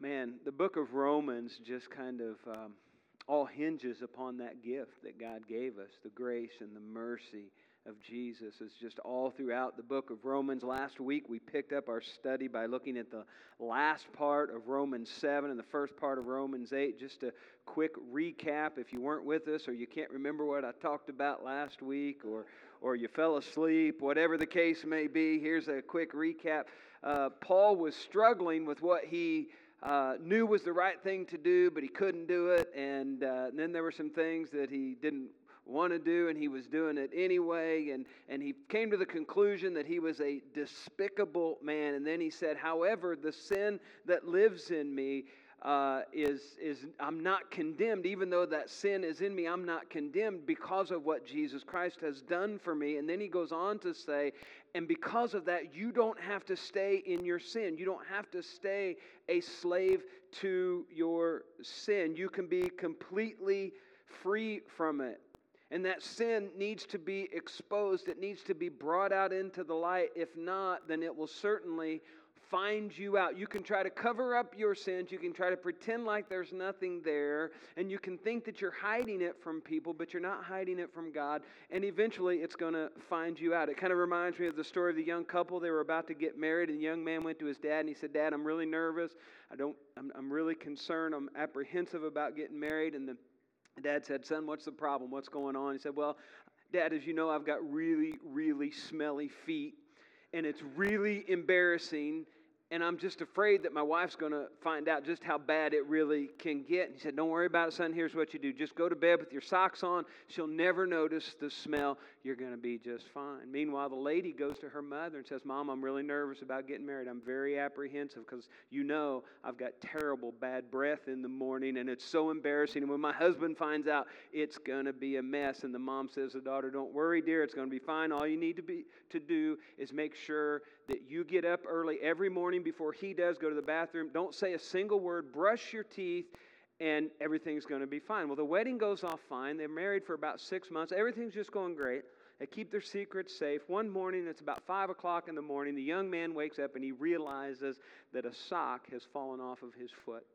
man, the book of Romans just kind of um, all hinges upon that gift that God gave us the grace and the mercy of Jesus is just all throughout the book of Romans. Last week we picked up our study by looking at the last part of Romans 7 and the first part of Romans 8. Just a quick recap if you weren't with us or you can't remember what I talked about last week or, or you fell asleep, whatever the case may be, here's a quick recap. Uh, Paul was struggling with what he uh, knew was the right thing to do, but he couldn't do it. And, uh, and then there were some things that he didn't want to do, and he was doing it anyway. And, and he came to the conclusion that he was a despicable man. And then he said, However, the sin that lives in me uh, is, is I'm not condemned. Even though that sin is in me, I'm not condemned because of what Jesus Christ has done for me. And then he goes on to say, and because of that, you don't have to stay in your sin. You don't have to stay a slave to your sin. You can be completely free from it. And that sin needs to be exposed, it needs to be brought out into the light. If not, then it will certainly find you out. You can try to cover up your sins. You can try to pretend like there's nothing there. And you can think that you're hiding it from people, but you're not hiding it from God. And eventually it's going to find you out. It kind of reminds me of the story of the young couple. They were about to get married, and the young man went to his dad and he said, Dad, I'm really nervous. I don't, I'm, I'm really concerned. I'm apprehensive about getting married. And the Dad said, Son, what's the problem? What's going on? He said, Well, Dad, as you know, I've got really, really smelly feet, and it's really embarrassing and I'm just afraid that my wife's going to find out just how bad it really can get. And he said, Don't worry about it, son. Here's what you do just go to bed with your socks on. She'll never notice the smell. You're going to be just fine. Meanwhile, the lady goes to her mother and says, Mom, I'm really nervous about getting married. I'm very apprehensive because you know I've got terrible bad breath in the morning and it's so embarrassing. And when my husband finds out, it's going to be a mess. And the mom says to the daughter, Don't worry, dear. It's going to be fine. All you need to, be, to do is make sure that you get up early every morning before he does, go to the bathroom, don't say a single word, brush your teeth, and everything's going to be fine. Well, the wedding goes off fine. They're married for about six months. Everything's just going great. They keep their secrets safe. One morning, it's about 5 o'clock in the morning, the young man wakes up and he realizes that a sock has fallen off of his foot.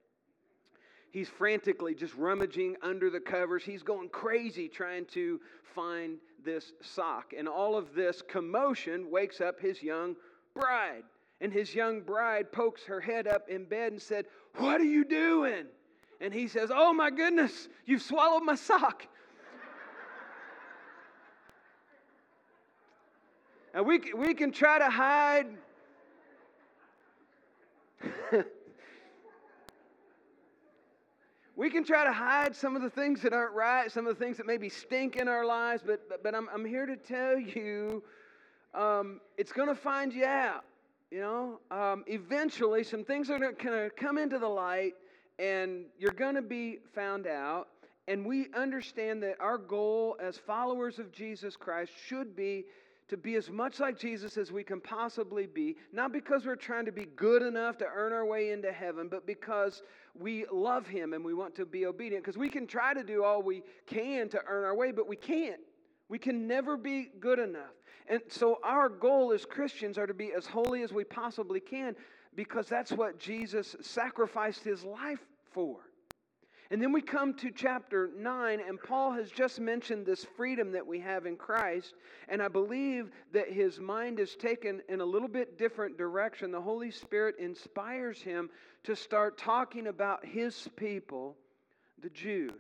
He's frantically just rummaging under the covers. He's going crazy trying to find this sock. And all of this commotion wakes up his young bride. And his young bride pokes her head up in bed and said, What are you doing? And he says, Oh my goodness, you've swallowed my sock. and we, we can try to hide. we can try to hide some of the things that aren't right, some of the things that maybe stink in our lives, but, but, I'm, I'm here to tell you um, it's going to find you out. You know, um, eventually some things are going to come into the light and you're going to be found out. And we understand that our goal as followers of Jesus Christ should be to be as much like Jesus as we can possibly be, not because we're trying to be good enough to earn our way into heaven, but because we love Him and we want to be obedient. Because we can try to do all we can to earn our way, but we can't. We can never be good enough. And so our goal as Christians are to be as holy as we possibly can because that's what Jesus sacrificed his life for. And then we come to chapter 9, and Paul has just mentioned this freedom that we have in Christ. And I believe that his mind is taken in a little bit different direction. The Holy Spirit inspires him to start talking about his people, the Jews.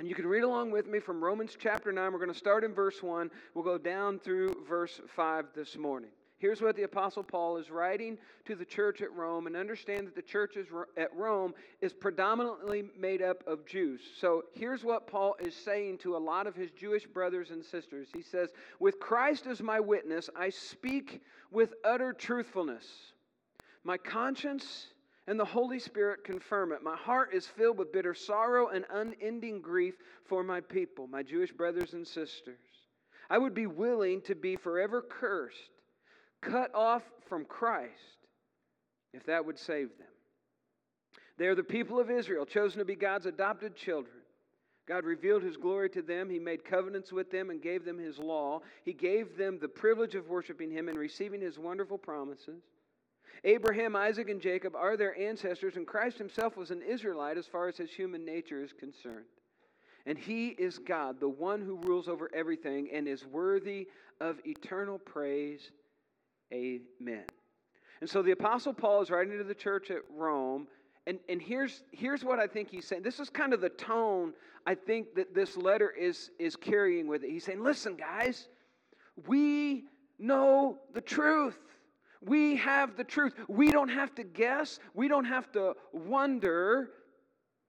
And you can read along with me from Romans chapter 9. We're going to start in verse 1. We'll go down through verse 5 this morning. Here's what the Apostle Paul is writing to the church at Rome, and understand that the church at Rome is predominantly made up of Jews. So here's what Paul is saying to a lot of his Jewish brothers and sisters. He says, With Christ as my witness, I speak with utter truthfulness. My conscience and the Holy Spirit confirm it. My heart is filled with bitter sorrow and unending grief for my people, my Jewish brothers and sisters. I would be willing to be forever cursed, cut off from Christ, if that would save them. They are the people of Israel, chosen to be God's adopted children. God revealed his glory to them. He made covenants with them and gave them his law. He gave them the privilege of worshiping him and receiving his wonderful promises. Abraham, Isaac, and Jacob are their ancestors, and Christ himself was an Israelite as far as his human nature is concerned. And he is God, the one who rules over everything and is worthy of eternal praise. Amen. And so the Apostle Paul is writing to the church at Rome, and, and here's, here's what I think he's saying. This is kind of the tone I think that this letter is, is carrying with it. He's saying, listen, guys, we know the truth. We have the truth. We don't have to guess. We don't have to wonder.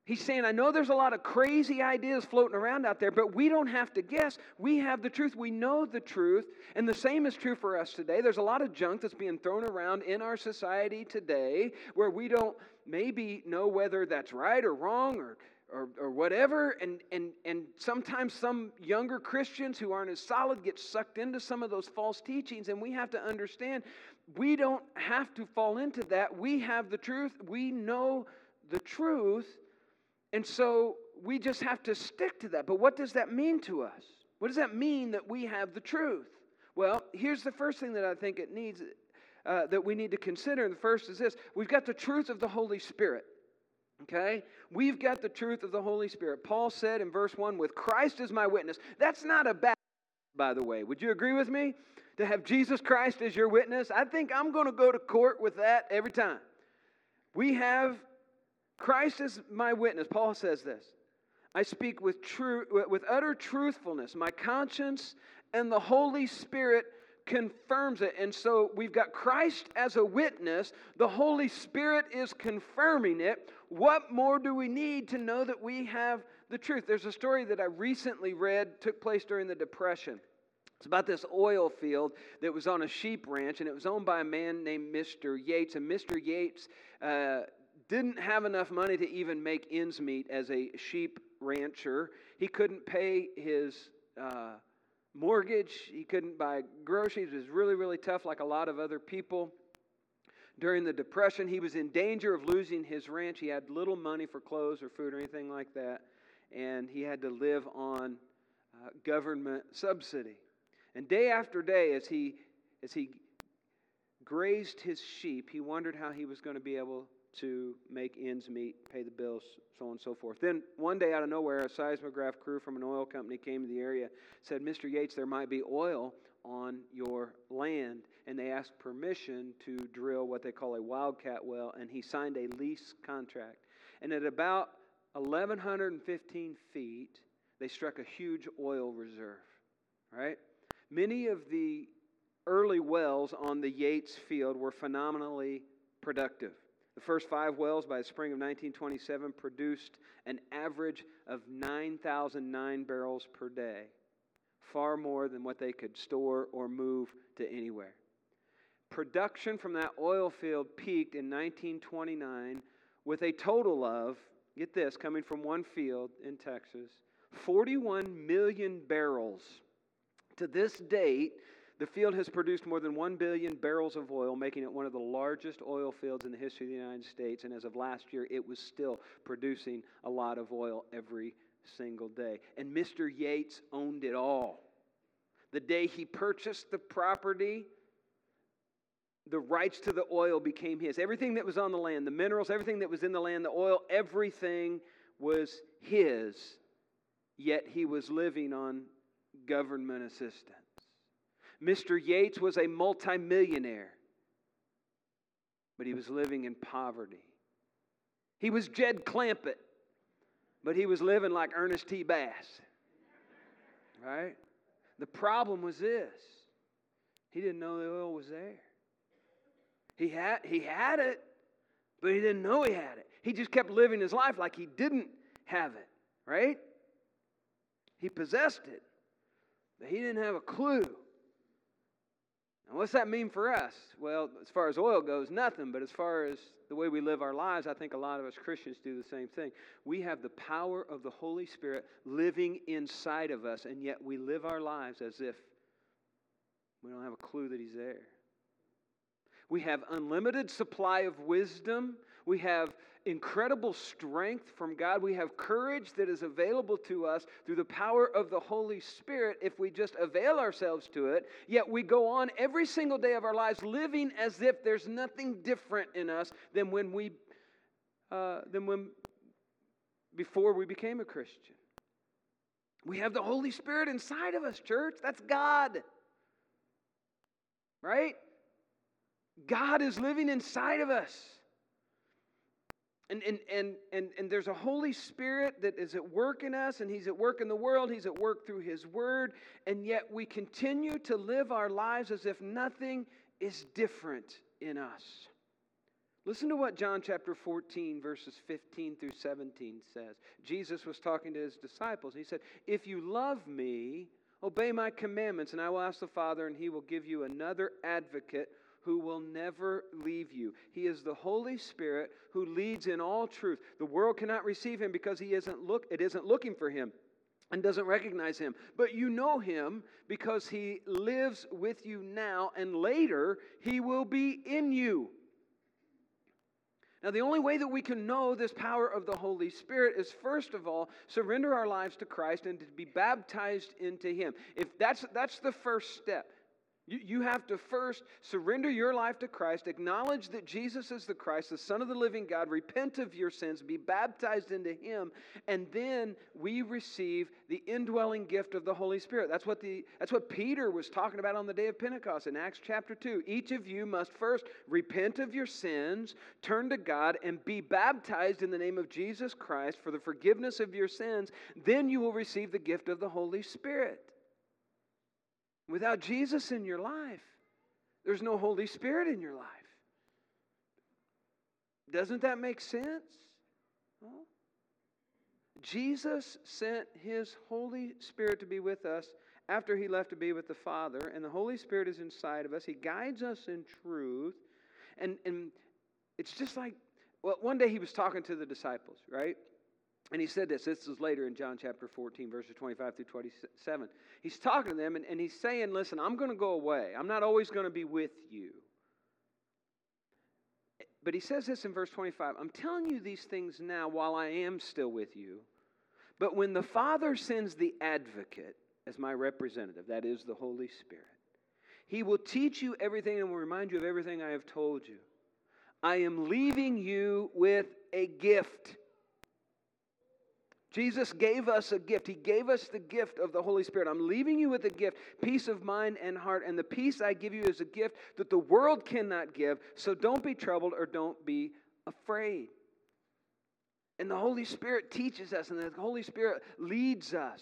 He's saying, I know there's a lot of crazy ideas floating around out there, but we don't have to guess. We have the truth. We know the truth. And the same is true for us today. There's a lot of junk that's being thrown around in our society today where we don't maybe know whether that's right or wrong or or, or whatever. And, and, and sometimes some younger Christians who aren't as solid get sucked into some of those false teachings. And we have to understand we don't have to fall into that. We have the truth, we know the truth. And so we just have to stick to that. But what does that mean to us? What does that mean that we have the truth? Well, here's the first thing that I think it needs uh, that we need to consider. And the first is this we've got the truth of the Holy Spirit. Okay? We've got the truth of the Holy Spirit. Paul said in verse 1, with Christ as my witness. That's not a bad, by the way. Would you agree with me? To have Jesus Christ as your witness? I think I'm going to go to court with that every time. We have Christ is my witness. Paul says this. I speak with, true, with utter truthfulness. My conscience and the Holy Spirit confirms it. And so we've got Christ as a witness, the Holy Spirit is confirming it. What more do we need to know that we have the truth? There's a story that I recently read, took place during the Depression. It's about this oil field that was on a sheep ranch, and it was owned by a man named Mr. Yates. And Mr. Yates uh, didn't have enough money to even make ends meet as a sheep rancher. He couldn't pay his uh, mortgage, he couldn't buy groceries. It was really, really tough, like a lot of other people. During the Depression, he was in danger of losing his ranch. He had little money for clothes or food or anything like that, and he had to live on uh, government subsidy. And day after day, as he, as he grazed his sheep, he wondered how he was going to be able to make ends meet, pay the bills, so on and so forth. Then one day out of nowhere, a seismograph crew from an oil company came to the area, said, Mr. Yates, there might be oil on your land. And they asked permission to drill what they call a wildcat well, and he signed a lease contract. And at about 1,115 feet, they struck a huge oil reserve, right? Many of the early wells on the Yates field were phenomenally productive. The first five wells by the spring of 1927 produced an average of 9,009 barrels per day, far more than what they could store or move to anywhere. Production from that oil field peaked in 1929 with a total of, get this, coming from one field in Texas, 41 million barrels. To this date, the field has produced more than 1 billion barrels of oil, making it one of the largest oil fields in the history of the United States. And as of last year, it was still producing a lot of oil every single day. And Mr. Yates owned it all. The day he purchased the property, the rights to the oil became his. Everything that was on the land, the minerals, everything that was in the land, the oil, everything was his. Yet he was living on government assistance. Mr. Yates was a multimillionaire, but he was living in poverty. He was Jed Clampett, but he was living like Ernest T. Bass. Right? The problem was this he didn't know the oil was there. He had, he had it, but he didn't know he had it. He just kept living his life like he didn't have it, right? He possessed it, but he didn't have a clue and what's that mean for us? Well, as far as oil goes, nothing. But as far as the way we live our lives, I think a lot of us Christians do the same thing. We have the power of the Holy Spirit living inside of us, and yet we live our lives as if we don't have a clue that He's there. We have unlimited supply of wisdom. We have incredible strength from God. We have courage that is available to us through the power of the Holy Spirit if we just avail ourselves to it. Yet we go on every single day of our lives living as if there's nothing different in us than when we uh, than when before we became a Christian. We have the Holy Spirit inside of us, church. That's God. Right? God is living inside of us. And, and, and, and, and there's a Holy Spirit that is at work in us, and He's at work in the world. He's at work through His Word. And yet we continue to live our lives as if nothing is different in us. Listen to what John chapter 14, verses 15 through 17 says. Jesus was talking to His disciples. He said, If you love me, obey my commandments, and I will ask the Father, and He will give you another advocate who will never leave you. He is the Holy Spirit who leads in all truth. The world cannot receive him because he isn't look it isn't looking for him and doesn't recognize him. But you know him because he lives with you now and later he will be in you. Now, the only way that we can know this power of the Holy Spirit is first of all, surrender our lives to Christ and to be baptized into Him. If that's, that's the first step. You, you have to first surrender your life to Christ, acknowledge that Jesus is the Christ, the Son of the living God, repent of your sins, be baptized into Him, and then we receive the indwelling gift of the Holy Spirit. That's what, the, that's what Peter was talking about on the day of Pentecost in Acts chapter 2. Each of you must first repent of your sins, turn to God, and be baptized in the name of Jesus Christ for the forgiveness of your sins. Then you will receive the gift of the Holy Spirit. Without Jesus in your life, there's no Holy Spirit in your life. Doesn't that make sense? Well, Jesus sent his Holy Spirit to be with us after he left to be with the Father, and the Holy Spirit is inside of us. He guides us in truth. And, and it's just like, well, one day he was talking to the disciples, right? And he said this. This is later in John chapter 14, verses 25 through 27. He's talking to them and, and he's saying, Listen, I'm going to go away. I'm not always going to be with you. But he says this in verse 25 I'm telling you these things now while I am still with you. But when the Father sends the advocate as my representative, that is the Holy Spirit, he will teach you everything and will remind you of everything I have told you. I am leaving you with a gift Jesus gave us a gift. He gave us the gift of the Holy Spirit. I'm leaving you with a gift, peace of mind and heart. And the peace I give you is a gift that the world cannot give. So don't be troubled or don't be afraid. And the Holy Spirit teaches us, and the Holy Spirit leads us.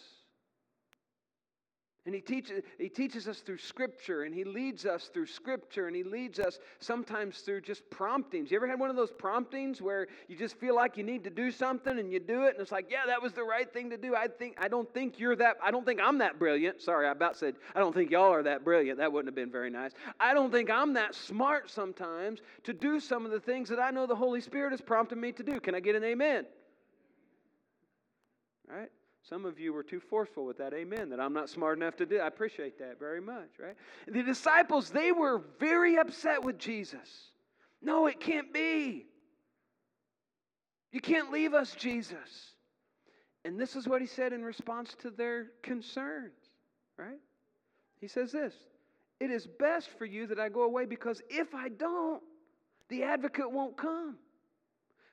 And he teaches, he teaches us through Scripture, and he leads us through Scripture, and he leads us sometimes through just promptings. You ever had one of those promptings where you just feel like you need to do something and you do it, and it's like, yeah, that was the right thing to do. I think I don't think you're that. I don't think I'm that brilliant. Sorry, I about said I don't think y'all are that brilliant. That wouldn't have been very nice. I don't think I'm that smart sometimes to do some of the things that I know the Holy Spirit has prompted me to do. Can I get an amen? All right. Some of you were too forceful with that amen that I'm not smart enough to do. I appreciate that very much, right? The disciples, they were very upset with Jesus. No, it can't be. You can't leave us, Jesus. And this is what he said in response to their concerns, right? He says this It is best for you that I go away because if I don't, the advocate won't come.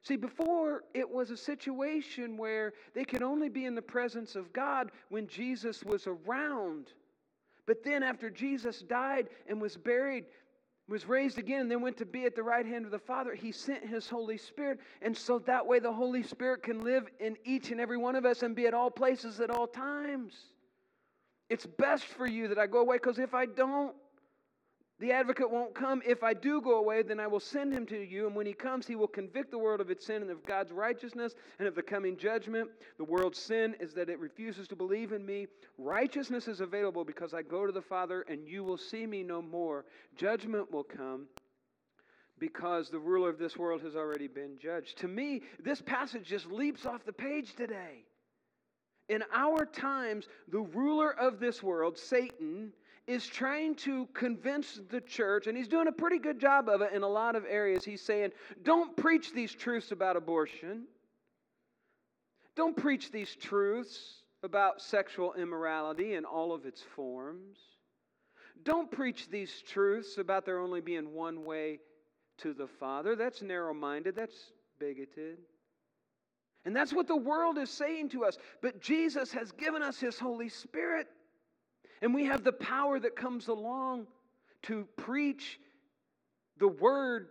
See, before it was a situation where they could only be in the presence of God when Jesus was around. But then, after Jesus died and was buried, was raised again, and then went to be at the right hand of the Father, He sent His Holy Spirit. And so that way, the Holy Spirit can live in each and every one of us and be at all places at all times. It's best for you that I go away because if I don't, the advocate won't come. If I do go away, then I will send him to you. And when he comes, he will convict the world of its sin and of God's righteousness and of the coming judgment. The world's sin is that it refuses to believe in me. Righteousness is available because I go to the Father and you will see me no more. Judgment will come because the ruler of this world has already been judged. To me, this passage just leaps off the page today. In our times, the ruler of this world, Satan, is trying to convince the church, and he's doing a pretty good job of it in a lot of areas. He's saying, don't preach these truths about abortion. Don't preach these truths about sexual immorality in all of its forms. Don't preach these truths about there only being one way to the Father. That's narrow minded, that's bigoted. And that's what the world is saying to us. But Jesus has given us His Holy Spirit. And we have the power that comes along to preach the Word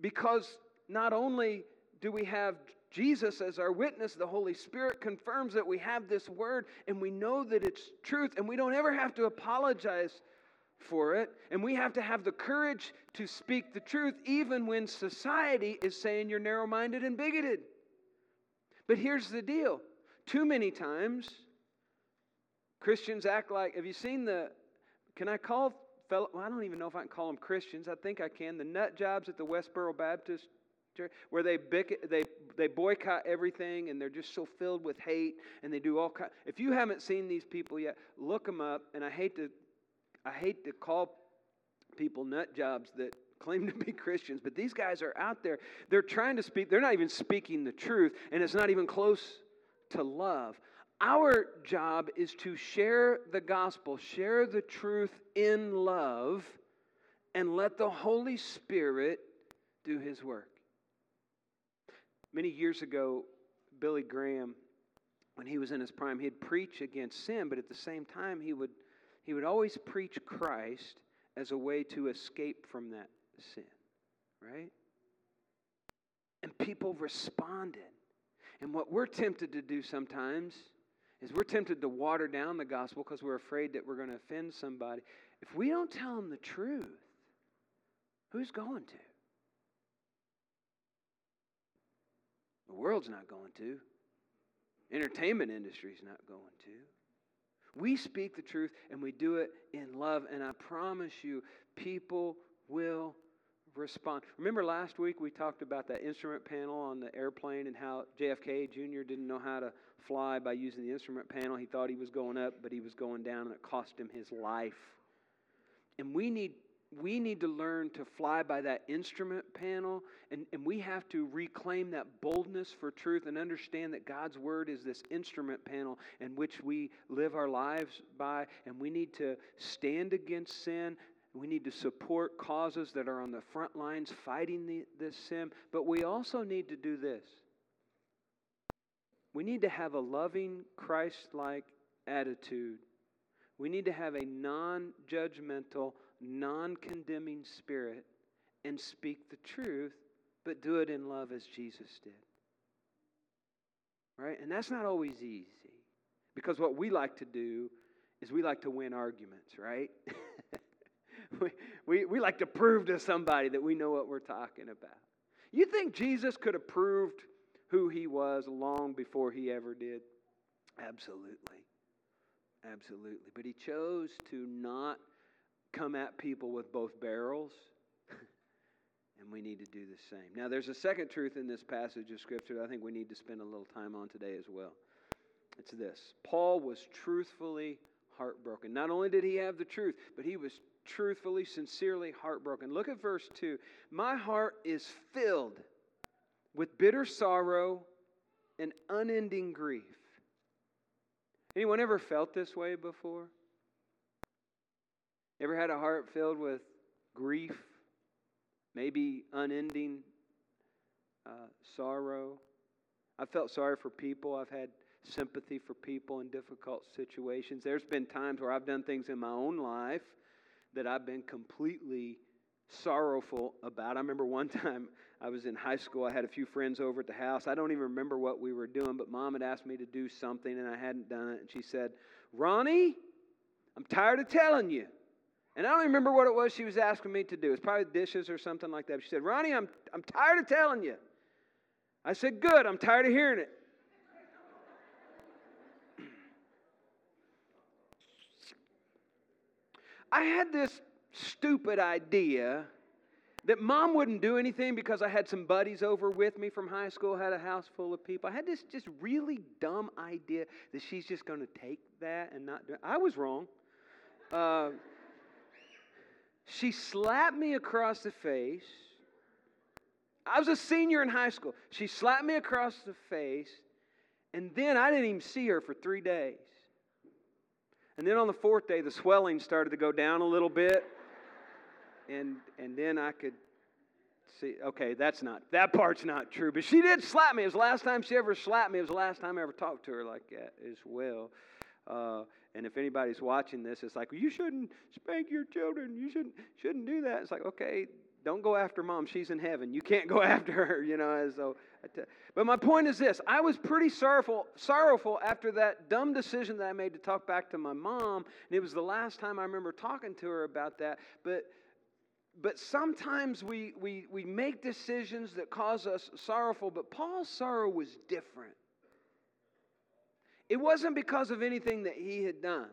because not only do we have Jesus as our witness, the Holy Spirit confirms that we have this Word and we know that it's truth, and we don't ever have to apologize for it. And we have to have the courage to speak the truth, even when society is saying you're narrow minded and bigoted. But here's the deal too many times, Christians act like, have you seen the, can I call fellow, well, I don't even know if I can call them Christians. I think I can. The nut jobs at the Westboro Baptist Church, where they, they, they boycott everything and they're just so filled with hate and they do all kind. If you haven't seen these people yet, look them up. And I hate to, I hate to call people nut jobs that claim to be Christians, but these guys are out there. They're trying to speak, they're not even speaking the truth, and it's not even close to love. Our job is to share the gospel, share the truth in love, and let the Holy Spirit do his work. Many years ago, Billy Graham, when he was in his prime, he'd preach against sin, but at the same time, he would, he would always preach Christ as a way to escape from that sin, right? And people responded. And what we're tempted to do sometimes is we're tempted to water down the gospel because we're afraid that we're going to offend somebody. If we don't tell them the truth, who's going to? The world's not going to. Entertainment industry's not going to. We speak the truth and we do it in love, and I promise you, people will respond. Remember last week we talked about that instrument panel on the airplane and how JFK Jr. didn't know how to fly by using the instrument panel. He thought he was going up, but he was going down, and it cost him his life. And we need we need to learn to fly by that instrument panel, and, and we have to reclaim that boldness for truth and understand that God's Word is this instrument panel in which we live our lives by, and we need to stand against sin, we need to support causes that are on the front lines fighting the, this sin. But we also need to do this we need to have a loving, Christ like attitude. We need to have a non judgmental, non condemning spirit and speak the truth, but do it in love as Jesus did. Right? And that's not always easy because what we like to do is we like to win arguments, right? we, we, like to prove to somebody that we know what we're talking about. You think Jesus could have proved who he was long before he ever did? Absolutely. Absolutely. But he chose to not come at people with both barrels. and we need to do the same. Now, there's a second truth in this passage of Scripture that I think we need to spend a little time on today as well. It's this Paul was truthfully heartbroken. Not only did he have the truth, but he was truthfully, sincerely heartbroken. Look at verse 2. My heart is filled with bitter sorrow and unending grief. Anyone ever felt this way before? Ever had a heart filled with grief, maybe unending uh, sorrow? I've felt sorry for people. I've had sympathy for people in difficult situations. There's been times where I've done things in my own life that I've been completely sorrowful about. I remember one time I was in high school. I had a few friends over at the house. I don't even remember what we were doing, but mom had asked me to do something and I hadn't done it. And she said, Ronnie, I'm tired of telling you. And I don't remember what it was she was asking me to do. It's probably dishes or something like that. She said, Ronnie, I'm, I'm tired of telling you. I said, Good, I'm tired of hearing it. I had this stupid idea that mom wouldn't do anything because I had some buddies over with me from high school, had a house full of people. I had this just really dumb idea that she's just going to take that and not do it. I was wrong. Uh, she slapped me across the face. I was a senior in high school. She slapped me across the face, and then I didn't even see her for three days. And then on the fourth day, the swelling started to go down a little bit. And, and then I could see, okay, that's not, that part's not true. But she did slap me. It was the last time she ever slapped me. It was the last time I ever talked to her like that as well. Uh, and if anybody's watching this, it's like, well, you shouldn't spank your children. You shouldn't, shouldn't do that. It's like, okay, don't go after mom. She's in heaven. You can't go after her, you know. So, but my point is this: I was pretty sorrowful, sorrowful after that dumb decision that I made to talk back to my mom, and it was the last time I remember talking to her about that. But, but sometimes we we we make decisions that cause us sorrowful. But Paul's sorrow was different. It wasn't because of anything that he had done,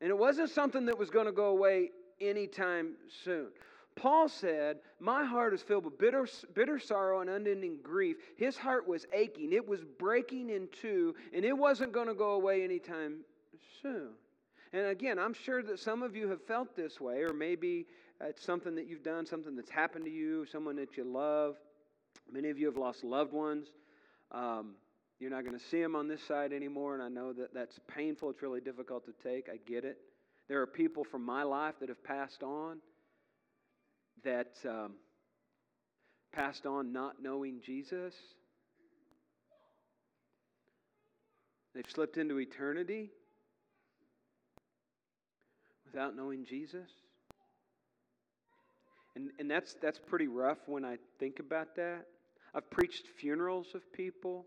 and it wasn't something that was going to go away anytime soon. Paul said, My heart is filled with bitter, bitter sorrow and unending grief. His heart was aching, it was breaking in two, and it wasn't going to go away anytime soon. And again, I'm sure that some of you have felt this way, or maybe it's something that you've done, something that's happened to you, someone that you love. Many of you have lost loved ones. Um, you're not going to see them on this side anymore, and I know that that's painful. It's really difficult to take. I get it. There are people from my life that have passed on that um, passed on not knowing Jesus. They've slipped into eternity without knowing Jesus. And, and that's, that's pretty rough when I think about that. I've preached funerals of people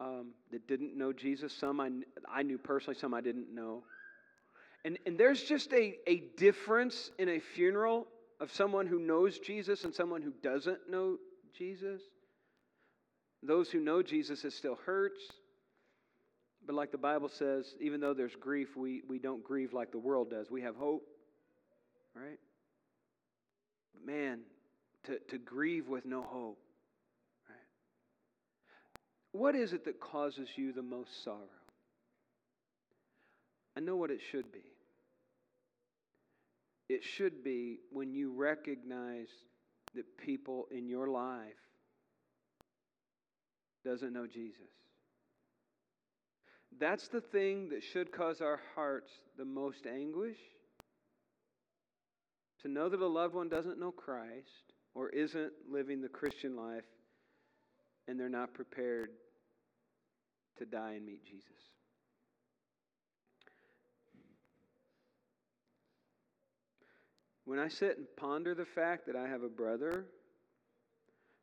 um, that didn't know Jesus. Some I, I knew personally, some I didn't know. And, and there's just a, a difference in a funeral of someone who knows Jesus and someone who doesn't know Jesus. Those who know Jesus, it still hurts. But like the Bible says, even though there's grief, we, we don't grieve like the world does. We have hope, right? But man, to, to grieve with no hope, right? What is it that causes you the most sorrow? I know what it should be it should be when you recognize that people in your life doesn't know Jesus. That's the thing that should cause our hearts the most anguish. To know that a loved one doesn't know Christ or isn't living the Christian life and they're not prepared to die and meet Jesus. When I sit and ponder the fact that I have a brother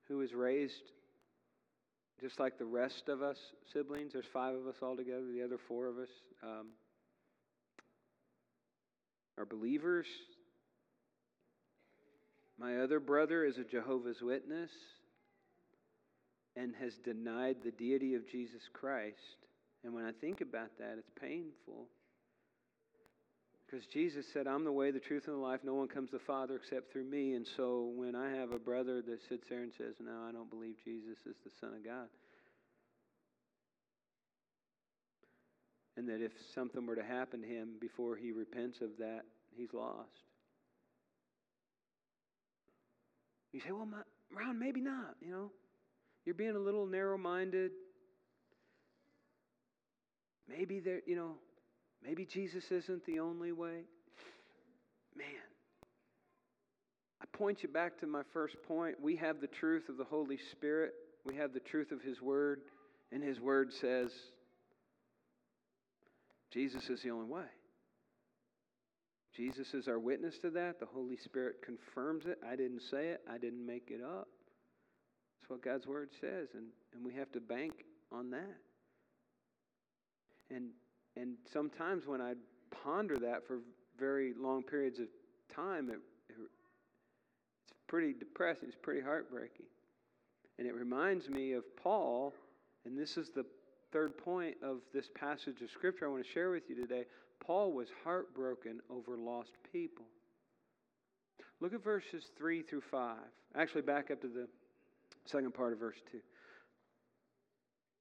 who was raised just like the rest of us siblings, there's five of us all together, the other four of us um, are believers. My other brother is a Jehovah's Witness and has denied the deity of Jesus Christ. And when I think about that, it's painful. Because Jesus said, I'm the way, the truth, and the life. No one comes to the Father except through me. And so when I have a brother that sits there and says, No, I don't believe Jesus is the Son of God, and that if something were to happen to him before he repents of that, he's lost. You say, Well, my, Ron, maybe not. You know, you're being a little narrow minded. Maybe there, you know, Maybe Jesus isn't the only way. Man, I point you back to my first point. We have the truth of the Holy Spirit, we have the truth of His Word, and His Word says Jesus is the only way. Jesus is our witness to that. The Holy Spirit confirms it. I didn't say it, I didn't make it up. That's what God's Word says, and, and we have to bank on that. And and sometimes when I ponder that for very long periods of time, it, it, it's pretty depressing, it's pretty heartbreaking. And it reminds me of Paul, and this is the third point of this passage of Scripture I want to share with you today. Paul was heartbroken over lost people. Look at verses 3 through 5. Actually, back up to the second part of verse 2.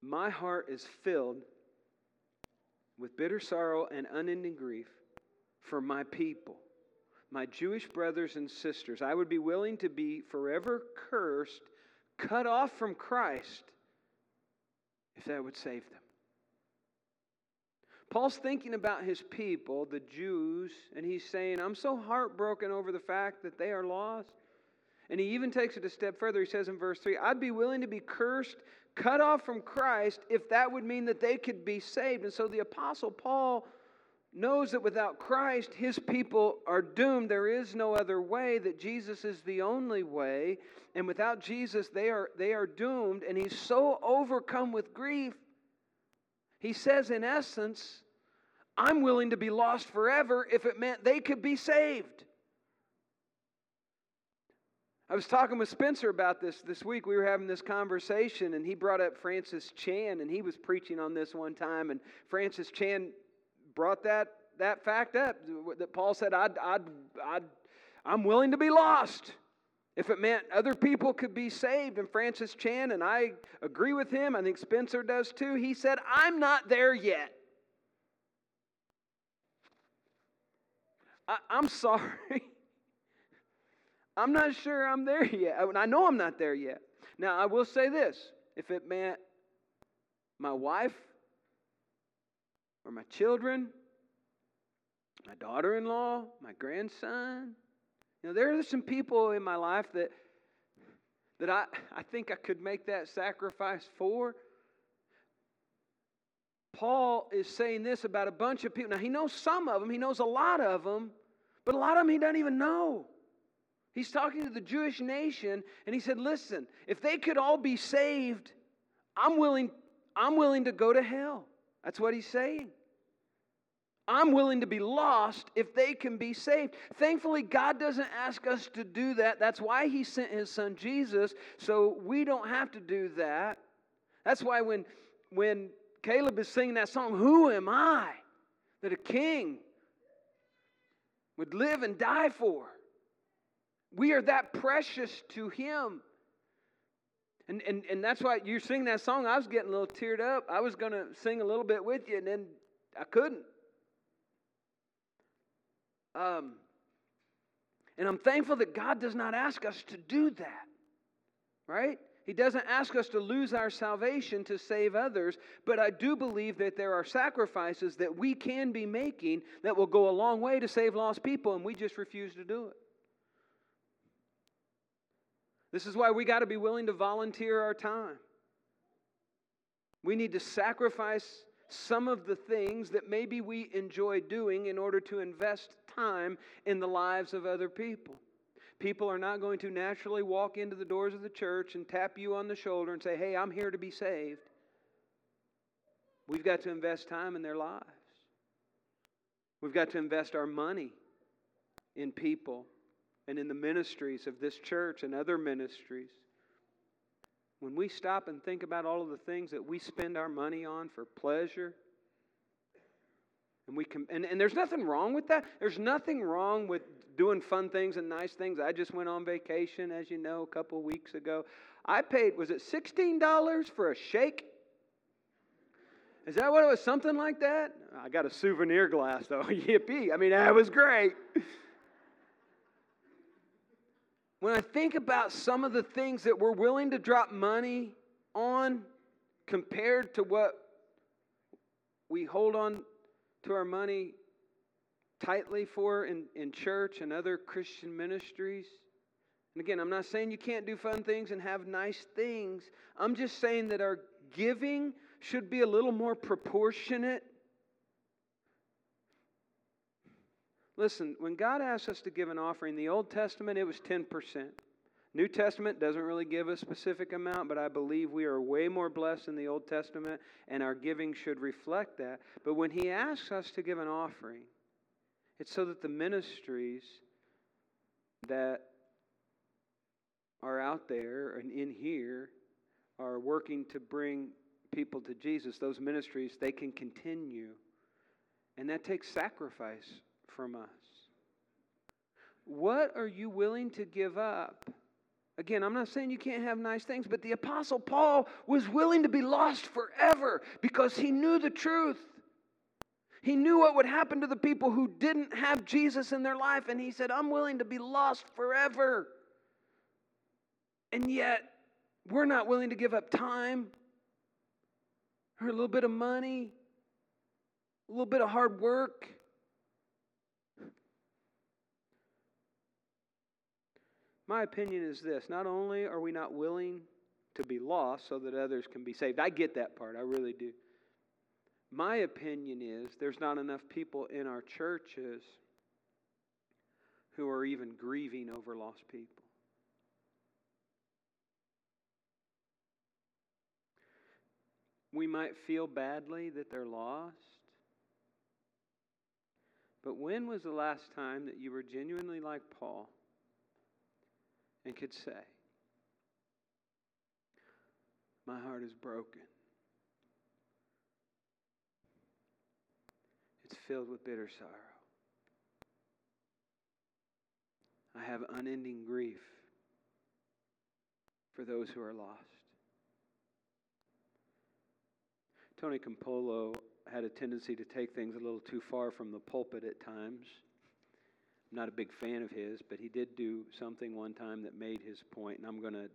My heart is filled with bitter sorrow and unending grief for my people, my Jewish brothers and sisters. I would be willing to be forever cursed, cut off from Christ, if that would save them. Paul's thinking about his people, the Jews, and he's saying, I'm so heartbroken over the fact that they are lost. And he even takes it a step further. He says in verse 3 I'd be willing to be cursed, cut off from Christ, if that would mean that they could be saved. And so the Apostle Paul knows that without Christ, his people are doomed. There is no other way, that Jesus is the only way. And without Jesus, they are, they are doomed. And he's so overcome with grief, he says, in essence, I'm willing to be lost forever if it meant they could be saved. I was talking with Spencer about this this week. We were having this conversation, and he brought up Francis Chan, and he was preaching on this one time. And Francis Chan brought that, that fact up that Paul said, I'd, I'd, I'd, I'm willing to be lost if it meant other people could be saved. And Francis Chan, and I agree with him, I think Spencer does too, he said, I'm not there yet. I, I'm sorry. I'm not sure I'm there yet. I know I'm not there yet. Now, I will say this if it meant my wife or my children, my daughter in law, my grandson, you know, there are some people in my life that, that I, I think I could make that sacrifice for. Paul is saying this about a bunch of people. Now, he knows some of them, he knows a lot of them, but a lot of them he doesn't even know. He's talking to the Jewish nation, and he said, Listen, if they could all be saved, I'm willing, I'm willing to go to hell. That's what he's saying. I'm willing to be lost if they can be saved. Thankfully, God doesn't ask us to do that. That's why He sent His Son Jesus, so we don't have to do that. That's why when, when Caleb is singing that song, Who am I that a king would live and die for? We are that precious to Him. And, and, and that's why you're singing that song. I was getting a little teared up. I was going to sing a little bit with you, and then I couldn't. Um, and I'm thankful that God does not ask us to do that, right? He doesn't ask us to lose our salvation to save others, but I do believe that there are sacrifices that we can be making that will go a long way to save lost people, and we just refuse to do it. This is why we got to be willing to volunteer our time. We need to sacrifice some of the things that maybe we enjoy doing in order to invest time in the lives of other people. People are not going to naturally walk into the doors of the church and tap you on the shoulder and say, Hey, I'm here to be saved. We've got to invest time in their lives. We've got to invest our money in people and in the ministries of this church and other ministries, when we stop and think about all of the things that we spend our money on for pleasure, and we can, and, and there's nothing wrong with that. There's nothing wrong with doing fun things and nice things. I just went on vacation, as you know, a couple weeks ago. I paid, was it $16 for a shake? Is that what it was? Something like that? I got a souvenir glass, though. Yippee. I mean, that was great when I think about some of the things that we're willing to drop money on compared to what we hold on to our money tightly for in, in church and other Christian ministries. And again, I'm not saying you can't do fun things and have nice things. I'm just saying that our giving should be a little more proportionate Listen, when God asks us to give an offering, the Old Testament, it was 10%. New Testament doesn't really give a specific amount, but I believe we are way more blessed in the Old Testament, and our giving should reflect that. But when He asks us to give an offering, it's so that the ministries that are out there and in here are working to bring people to Jesus, those ministries, they can continue. And that takes sacrifice from us. What are you willing to give up? Again, I'm not saying you can't have nice things, but the Apostle Paul was willing to be lost forever because he knew the truth. He knew what would happen to the people who didn't have Jesus in their life, and he said, I'm willing to be lost forever. And yet, we're not willing to give up time or a little bit of money, a little bit of hard work. My opinion is this not only are we not willing to be lost so that others can be saved, I get that part, I really do. My opinion is there's not enough people in our churches who are even grieving over lost people. We might feel badly that they're lost. But when was the last time that you were genuinely like Paul and could say, My heart is broken? It's filled with bitter sorrow. I have unending grief for those who are lost. Tony Campolo had a tendency to take things a little too far from the pulpit at times. I'm not a big fan of his, but he did do something one time that made his point, and I'm going to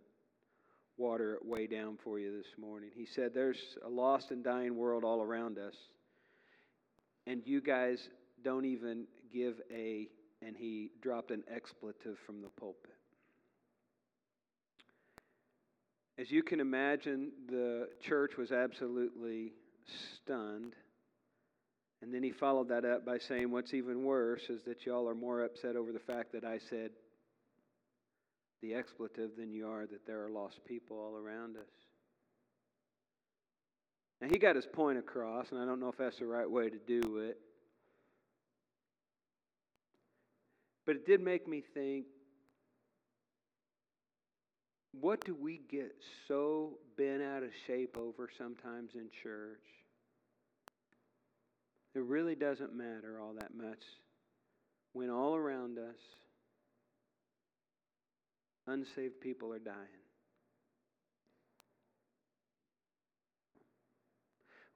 water it way down for you this morning. He said, There's a lost and dying world all around us, and you guys don't even give a, and he dropped an expletive from the pulpit. As you can imagine, the church was absolutely stunned. And then he followed that up by saying, What's even worse is that y'all are more upset over the fact that I said the expletive than you are that there are lost people all around us. Now, he got his point across, and I don't know if that's the right way to do it. But it did make me think what do we get so bent out of shape over sometimes in church? It really doesn't matter all that much when all around us unsaved people are dying.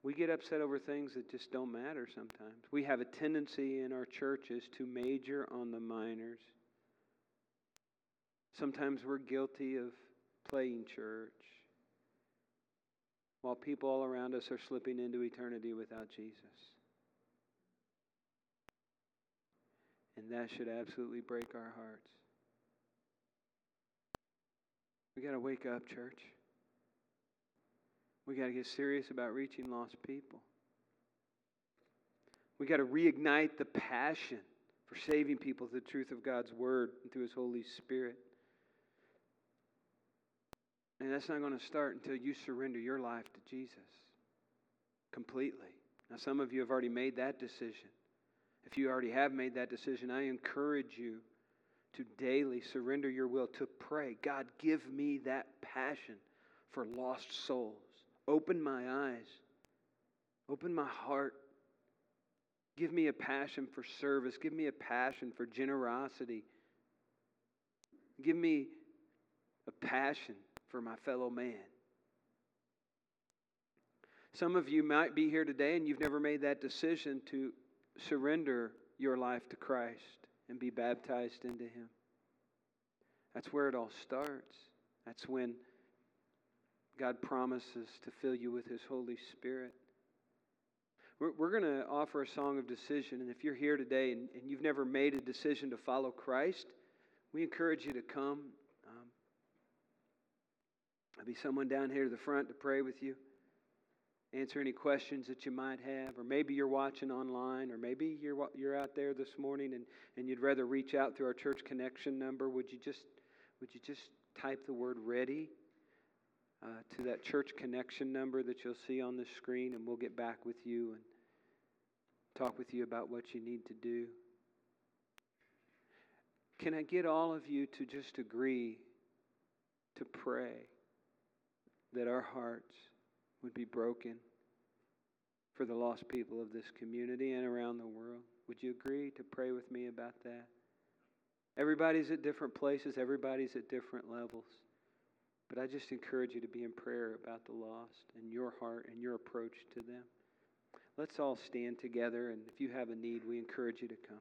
We get upset over things that just don't matter sometimes. We have a tendency in our churches to major on the minors. Sometimes we're guilty of playing church while people all around us are slipping into eternity without Jesus. And that should absolutely break our hearts. We got to wake up, church. We got to get serious about reaching lost people. We got to reignite the passion for saving people through the truth of God's Word and through His Holy Spirit. And that's not going to start until you surrender your life to Jesus completely. Now, some of you have already made that decision. If you already have made that decision, I encourage you to daily surrender your will to pray God, give me that passion for lost souls. Open my eyes, open my heart. Give me a passion for service, give me a passion for generosity. Give me a passion for my fellow man. Some of you might be here today and you've never made that decision to surrender your life to Christ and be baptized into Him. That's where it all starts. That's when God promises to fill you with His Holy Spirit. We're, we're going to offer a song of decision. And if you're here today and, and you've never made a decision to follow Christ, we encourage you to come um, There'll be someone down here to the front to pray with you, answer any questions that you might have, or maybe you're watching online, or maybe you're, you're out there this morning and, and you'd rather reach out through our church connection number. Would you just, would you just type the word ready uh, to that church connection number that you'll see on the screen, and we'll get back with you and talk with you about what you need to do. Can I get all of you to just agree to pray? that our hearts would be broken for the lost people of this community and around the world. Would you agree to pray with me about that? Everybody's at different places, everybody's at different levels. But I just encourage you to be in prayer about the lost and your heart and your approach to them. Let's all stand together, and if you have a need, we encourage you to come.